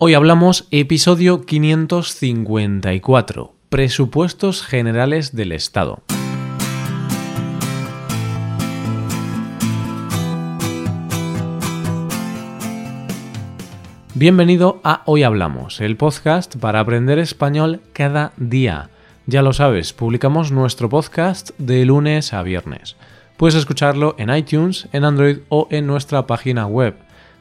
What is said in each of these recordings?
Hoy hablamos episodio 554, Presupuestos Generales del Estado. Bienvenido a Hoy Hablamos, el podcast para aprender español cada día. Ya lo sabes, publicamos nuestro podcast de lunes a viernes. Puedes escucharlo en iTunes, en Android o en nuestra página web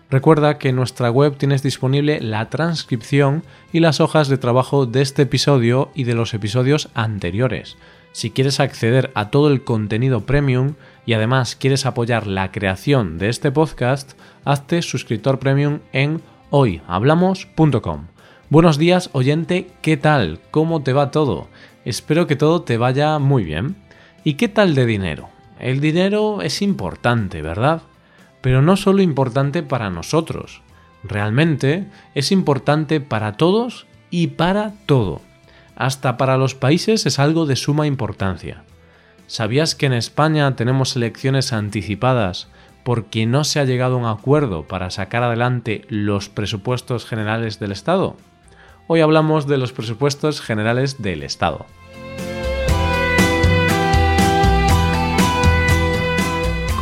Recuerda que en nuestra web tienes disponible la transcripción y las hojas de trabajo de este episodio y de los episodios anteriores. Si quieres acceder a todo el contenido premium y además quieres apoyar la creación de este podcast, hazte suscriptor premium en hoyhablamos.com. Buenos días oyente, ¿qué tal? ¿Cómo te va todo? Espero que todo te vaya muy bien. ¿Y qué tal de dinero? El dinero es importante, ¿verdad? Pero no solo importante para nosotros, realmente es importante para todos y para todo. Hasta para los países es algo de suma importancia. ¿Sabías que en España tenemos elecciones anticipadas porque no se ha llegado a un acuerdo para sacar adelante los presupuestos generales del Estado? Hoy hablamos de los presupuestos generales del Estado.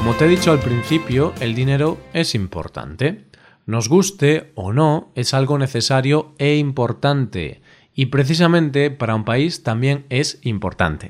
Como te he dicho al principio, el dinero es importante. Nos guste o no, es algo necesario e importante. Y precisamente para un país también es importante.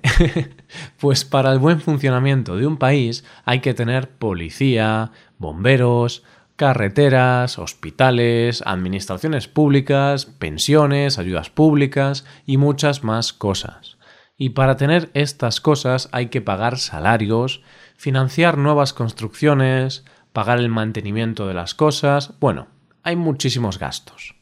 pues para el buen funcionamiento de un país hay que tener policía, bomberos, carreteras, hospitales, administraciones públicas, pensiones, ayudas públicas y muchas más cosas. Y para tener estas cosas hay que pagar salarios, financiar nuevas construcciones, pagar el mantenimiento de las cosas, bueno, hay muchísimos gastos.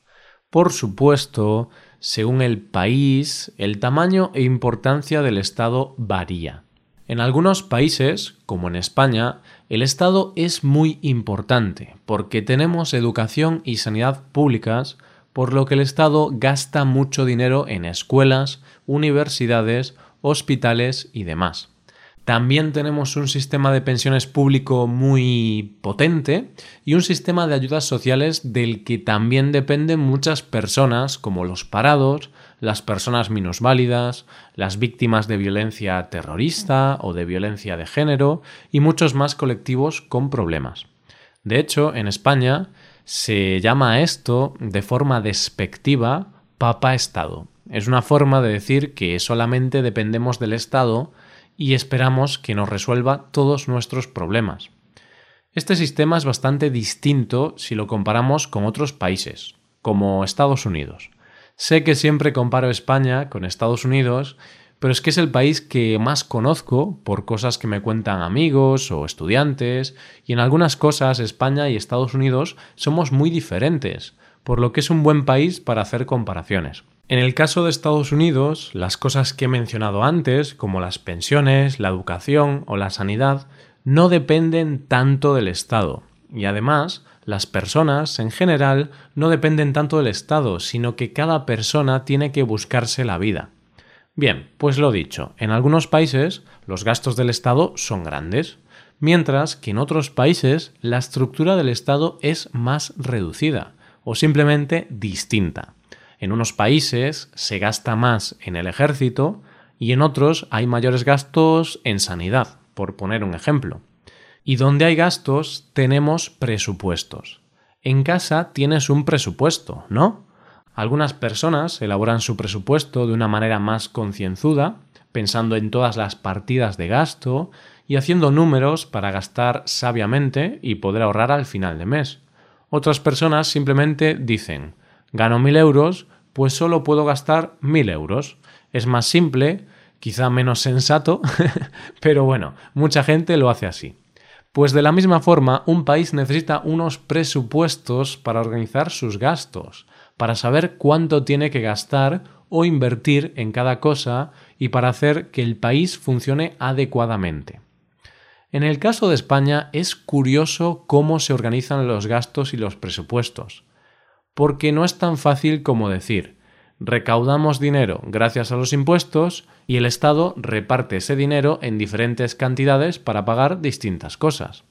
Por supuesto, según el país, el tamaño e importancia del Estado varía. En algunos países, como en España, el Estado es muy importante porque tenemos educación y sanidad públicas, por lo que el Estado gasta mucho dinero en escuelas, universidades, hospitales y demás. También tenemos un sistema de pensiones público muy potente y un sistema de ayudas sociales del que también dependen muchas personas, como los parados, las personas minusválidas, las víctimas de violencia terrorista o de violencia de género y muchos más colectivos con problemas. De hecho, en España se llama esto de forma despectiva Papa Estado. Es una forma de decir que solamente dependemos del Estado y esperamos que nos resuelva todos nuestros problemas. Este sistema es bastante distinto si lo comparamos con otros países, como Estados Unidos. Sé que siempre comparo España con Estados Unidos, pero es que es el país que más conozco por cosas que me cuentan amigos o estudiantes, y en algunas cosas España y Estados Unidos somos muy diferentes, por lo que es un buen país para hacer comparaciones. En el caso de Estados Unidos, las cosas que he mencionado antes, como las pensiones, la educación o la sanidad, no dependen tanto del Estado. Y además, las personas, en general, no dependen tanto del Estado, sino que cada persona tiene que buscarse la vida. Bien, pues lo dicho, en algunos países los gastos del Estado son grandes, mientras que en otros países la estructura del Estado es más reducida o simplemente distinta. En unos países se gasta más en el ejército y en otros hay mayores gastos en sanidad, por poner un ejemplo. Y donde hay gastos tenemos presupuestos. En casa tienes un presupuesto, ¿no? Algunas personas elaboran su presupuesto de una manera más concienzuda, pensando en todas las partidas de gasto y haciendo números para gastar sabiamente y poder ahorrar al final de mes. Otras personas simplemente dicen, gano mil euros, pues solo puedo gastar mil euros. Es más simple, quizá menos sensato, pero bueno, mucha gente lo hace así. Pues de la misma forma, un país necesita unos presupuestos para organizar sus gastos, para saber cuánto tiene que gastar o invertir en cada cosa y para hacer que el país funcione adecuadamente. En el caso de España es curioso cómo se organizan los gastos y los presupuestos porque no es tan fácil como decir recaudamos dinero gracias a los impuestos y el Estado reparte ese dinero en diferentes cantidades para pagar distintas cosas.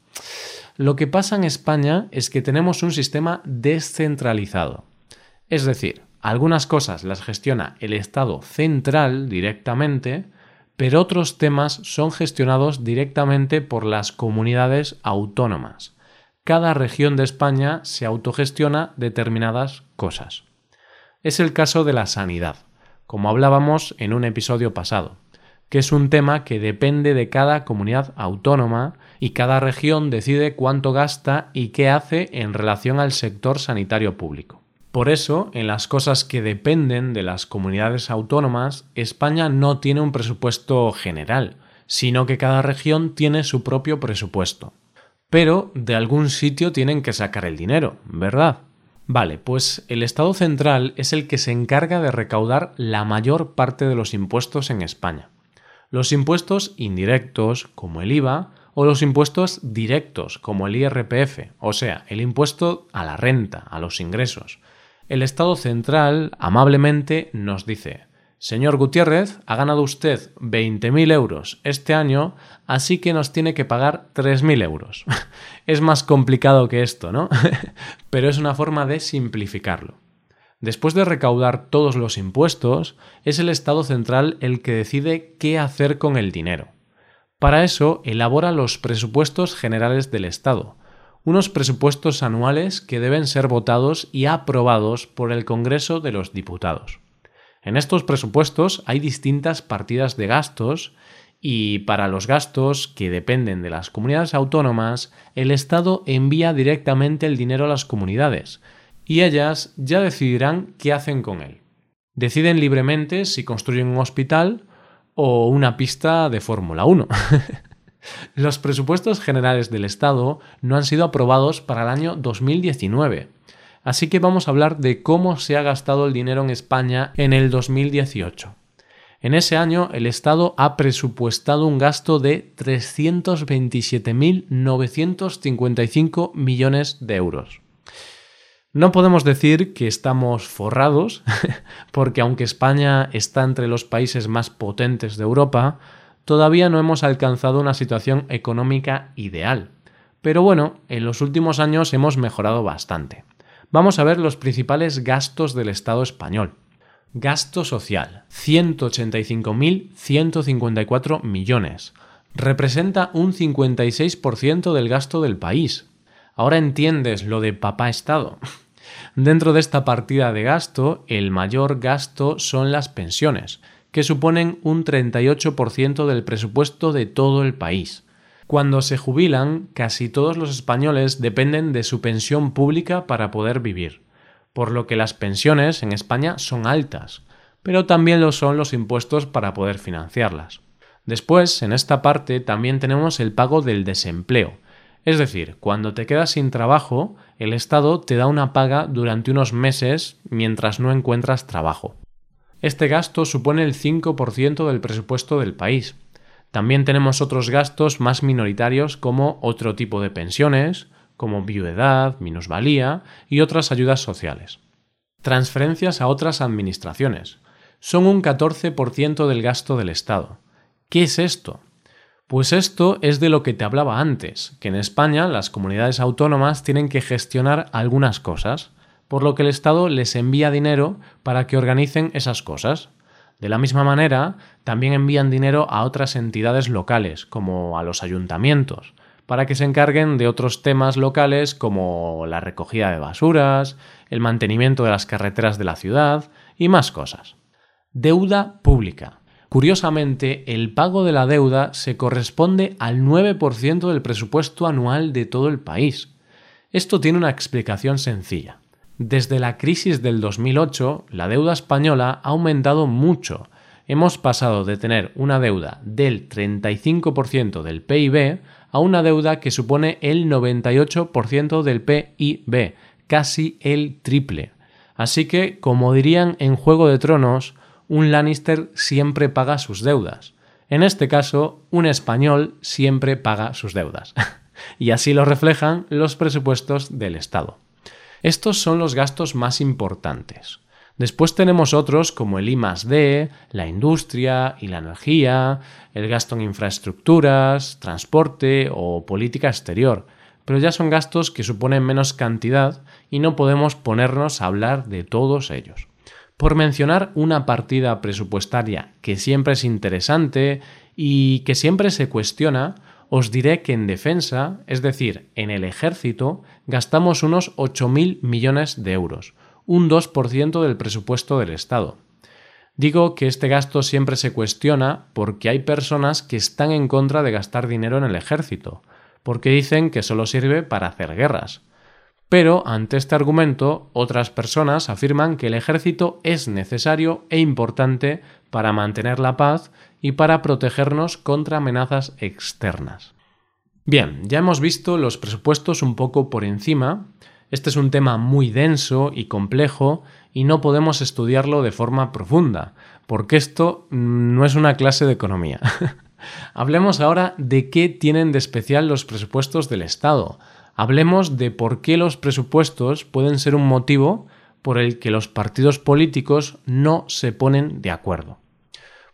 Lo que pasa en España es que tenemos un sistema descentralizado. Es decir, algunas cosas las gestiona el Estado central directamente, pero otros temas son gestionados directamente por las comunidades autónomas. Cada región de España se autogestiona determinadas cosas. Es el caso de la sanidad, como hablábamos en un episodio pasado, que es un tema que depende de cada comunidad autónoma y cada región decide cuánto gasta y qué hace en relación al sector sanitario público. Por eso, en las cosas que dependen de las comunidades autónomas, España no tiene un presupuesto general, sino que cada región tiene su propio presupuesto. Pero de algún sitio tienen que sacar el dinero, ¿verdad? Vale, pues el Estado central es el que se encarga de recaudar la mayor parte de los impuestos en España. Los impuestos indirectos, como el IVA, o los impuestos directos, como el IRPF, o sea, el impuesto a la renta, a los ingresos el Estado central amablemente nos dice Señor Gutiérrez, ha ganado usted 20.000 euros este año, así que nos tiene que pagar 3.000 euros. es más complicado que esto, ¿no? Pero es una forma de simplificarlo. Después de recaudar todos los impuestos, es el Estado central el que decide qué hacer con el dinero. Para eso elabora los presupuestos generales del Estado, unos presupuestos anuales que deben ser votados y aprobados por el Congreso de los Diputados. En estos presupuestos hay distintas partidas de gastos y para los gastos que dependen de las comunidades autónomas, el Estado envía directamente el dinero a las comunidades y ellas ya decidirán qué hacen con él. Deciden libremente si construyen un hospital o una pista de Fórmula 1. Los presupuestos generales del Estado no han sido aprobados para el año 2019. Así que vamos a hablar de cómo se ha gastado el dinero en España en el 2018. En ese año el Estado ha presupuestado un gasto de 327.955 millones de euros. No podemos decir que estamos forrados, porque aunque España está entre los países más potentes de Europa, todavía no hemos alcanzado una situación económica ideal. Pero bueno, en los últimos años hemos mejorado bastante. Vamos a ver los principales gastos del Estado español. Gasto social, 185.154 millones. Representa un 56% del gasto del país. Ahora entiendes lo de papá Estado. Dentro de esta partida de gasto, el mayor gasto son las pensiones, que suponen un 38% del presupuesto de todo el país. Cuando se jubilan, casi todos los españoles dependen de su pensión pública para poder vivir, por lo que las pensiones en España son altas, pero también lo son los impuestos para poder financiarlas. Después, en esta parte, también tenemos el pago del desempleo, es decir, cuando te quedas sin trabajo, el Estado te da una paga durante unos meses mientras no encuentras trabajo. Este gasto supone el 5% del presupuesto del país. También tenemos otros gastos más minoritarios como otro tipo de pensiones, como viudedad, minusvalía y otras ayudas sociales. Transferencias a otras administraciones. Son un 14% del gasto del Estado. ¿Qué es esto? Pues esto es de lo que te hablaba antes, que en España las comunidades autónomas tienen que gestionar algunas cosas, por lo que el Estado les envía dinero para que organicen esas cosas. De la misma manera, también envían dinero a otras entidades locales, como a los ayuntamientos, para que se encarguen de otros temas locales como la recogida de basuras, el mantenimiento de las carreteras de la ciudad y más cosas. Deuda pública. Curiosamente, el pago de la deuda se corresponde al 9% del presupuesto anual de todo el país. Esto tiene una explicación sencilla. Desde la crisis del 2008, la deuda española ha aumentado mucho. Hemos pasado de tener una deuda del 35% del PIB a una deuda que supone el 98% del PIB, casi el triple. Así que, como dirían en Juego de Tronos, un Lannister siempre paga sus deudas. En este caso, un español siempre paga sus deudas. y así lo reflejan los presupuestos del Estado. Estos son los gastos más importantes. Después tenemos otros como el I D, la industria y la energía, el gasto en infraestructuras, transporte o política exterior. pero ya son gastos que suponen menos cantidad y no podemos ponernos a hablar de todos ellos. Por mencionar una partida presupuestaria que siempre es interesante y que siempre se cuestiona, os diré que en defensa, es decir, en el ejército, gastamos unos 8.000 millones de euros, un 2% del presupuesto del Estado. Digo que este gasto siempre se cuestiona porque hay personas que están en contra de gastar dinero en el ejército, porque dicen que solo sirve para hacer guerras. Pero ante este argumento, otras personas afirman que el ejército es necesario e importante para mantener la paz y para protegernos contra amenazas externas. Bien, ya hemos visto los presupuestos un poco por encima. Este es un tema muy denso y complejo y no podemos estudiarlo de forma profunda, porque esto no es una clase de economía. Hablemos ahora de qué tienen de especial los presupuestos del Estado. Hablemos de por qué los presupuestos pueden ser un motivo por el que los partidos políticos no se ponen de acuerdo.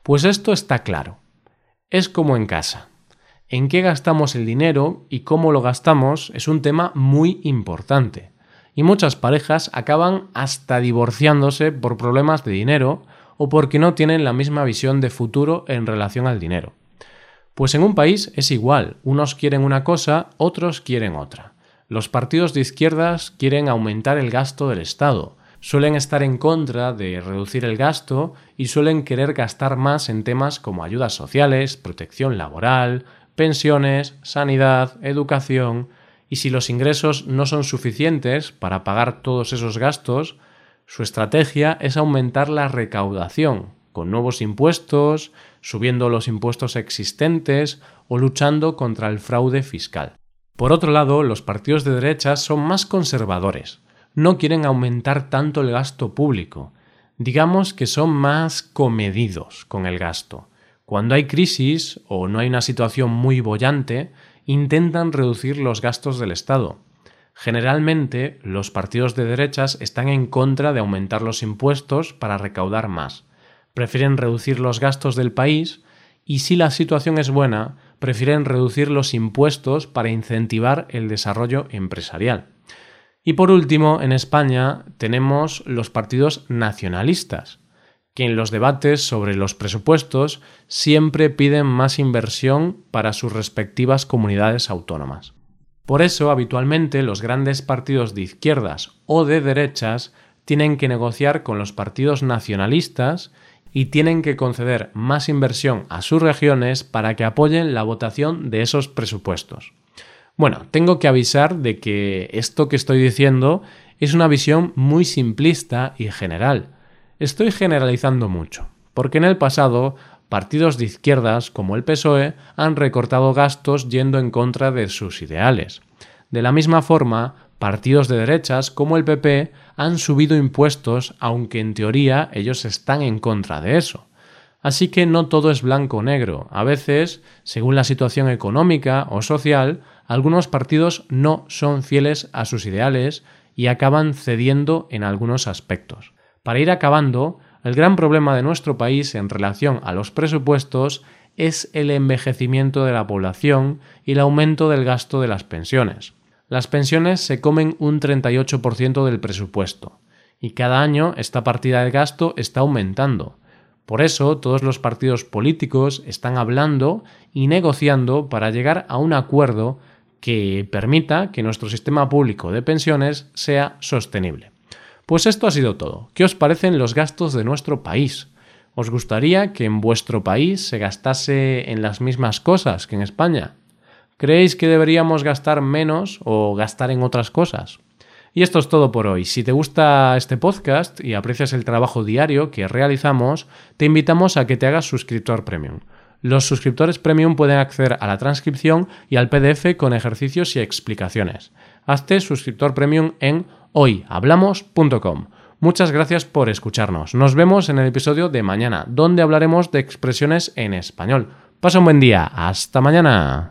Pues esto está claro. Es como en casa. En qué gastamos el dinero y cómo lo gastamos es un tema muy importante. Y muchas parejas acaban hasta divorciándose por problemas de dinero o porque no tienen la misma visión de futuro en relación al dinero. Pues en un país es igual, unos quieren una cosa, otros quieren otra. Los partidos de izquierdas quieren aumentar el gasto del Estado, suelen estar en contra de reducir el gasto y suelen querer gastar más en temas como ayudas sociales, protección laboral, pensiones, sanidad, educación, y si los ingresos no son suficientes para pagar todos esos gastos, su estrategia es aumentar la recaudación, con nuevos impuestos, subiendo los impuestos existentes o luchando contra el fraude fiscal. Por otro lado, los partidos de derecha son más conservadores, no quieren aumentar tanto el gasto público, digamos que son más comedidos con el gasto. Cuando hay crisis o no hay una situación muy bollante, intentan reducir los gastos del Estado, Generalmente, los partidos de derechas están en contra de aumentar los impuestos para recaudar más. Prefieren reducir los gastos del país y si la situación es buena, prefieren reducir los impuestos para incentivar el desarrollo empresarial. Y por último, en España tenemos los partidos nacionalistas, que en los debates sobre los presupuestos siempre piden más inversión para sus respectivas comunidades autónomas. Por eso, habitualmente, los grandes partidos de izquierdas o de derechas tienen que negociar con los partidos nacionalistas y tienen que conceder más inversión a sus regiones para que apoyen la votación de esos presupuestos. Bueno, tengo que avisar de que esto que estoy diciendo es una visión muy simplista y general. Estoy generalizando mucho, porque en el pasado partidos de izquierdas como el PSOE han recortado gastos yendo en contra de sus ideales. De la misma forma, partidos de derechas como el PP han subido impuestos aunque en teoría ellos están en contra de eso. Así que no todo es blanco o negro. A veces, según la situación económica o social, algunos partidos no son fieles a sus ideales y acaban cediendo en algunos aspectos. Para ir acabando, el gran problema de nuestro país en relación a los presupuestos es el envejecimiento de la población y el aumento del gasto de las pensiones. Las pensiones se comen un 38% del presupuesto, y cada año esta partida de gasto está aumentando. Por eso todos los partidos políticos están hablando y negociando para llegar a un acuerdo que permita que nuestro sistema público de pensiones sea sostenible. Pues esto ha sido todo. ¿Qué os parecen los gastos de nuestro país? ¿Os gustaría que en vuestro país se gastase en las mismas cosas que en España? ¿Creéis que deberíamos gastar menos o gastar en otras cosas? Y esto es todo por hoy. Si te gusta este podcast y aprecias el trabajo diario que realizamos, te invitamos a que te hagas suscriptor premium. Los suscriptores premium pueden acceder a la transcripción y al PDF con ejercicios y explicaciones. Hazte suscriptor premium en hoyhablamos.com. Muchas gracias por escucharnos. Nos vemos en el episodio de mañana, donde hablaremos de expresiones en español. Pasa un buen día. Hasta mañana.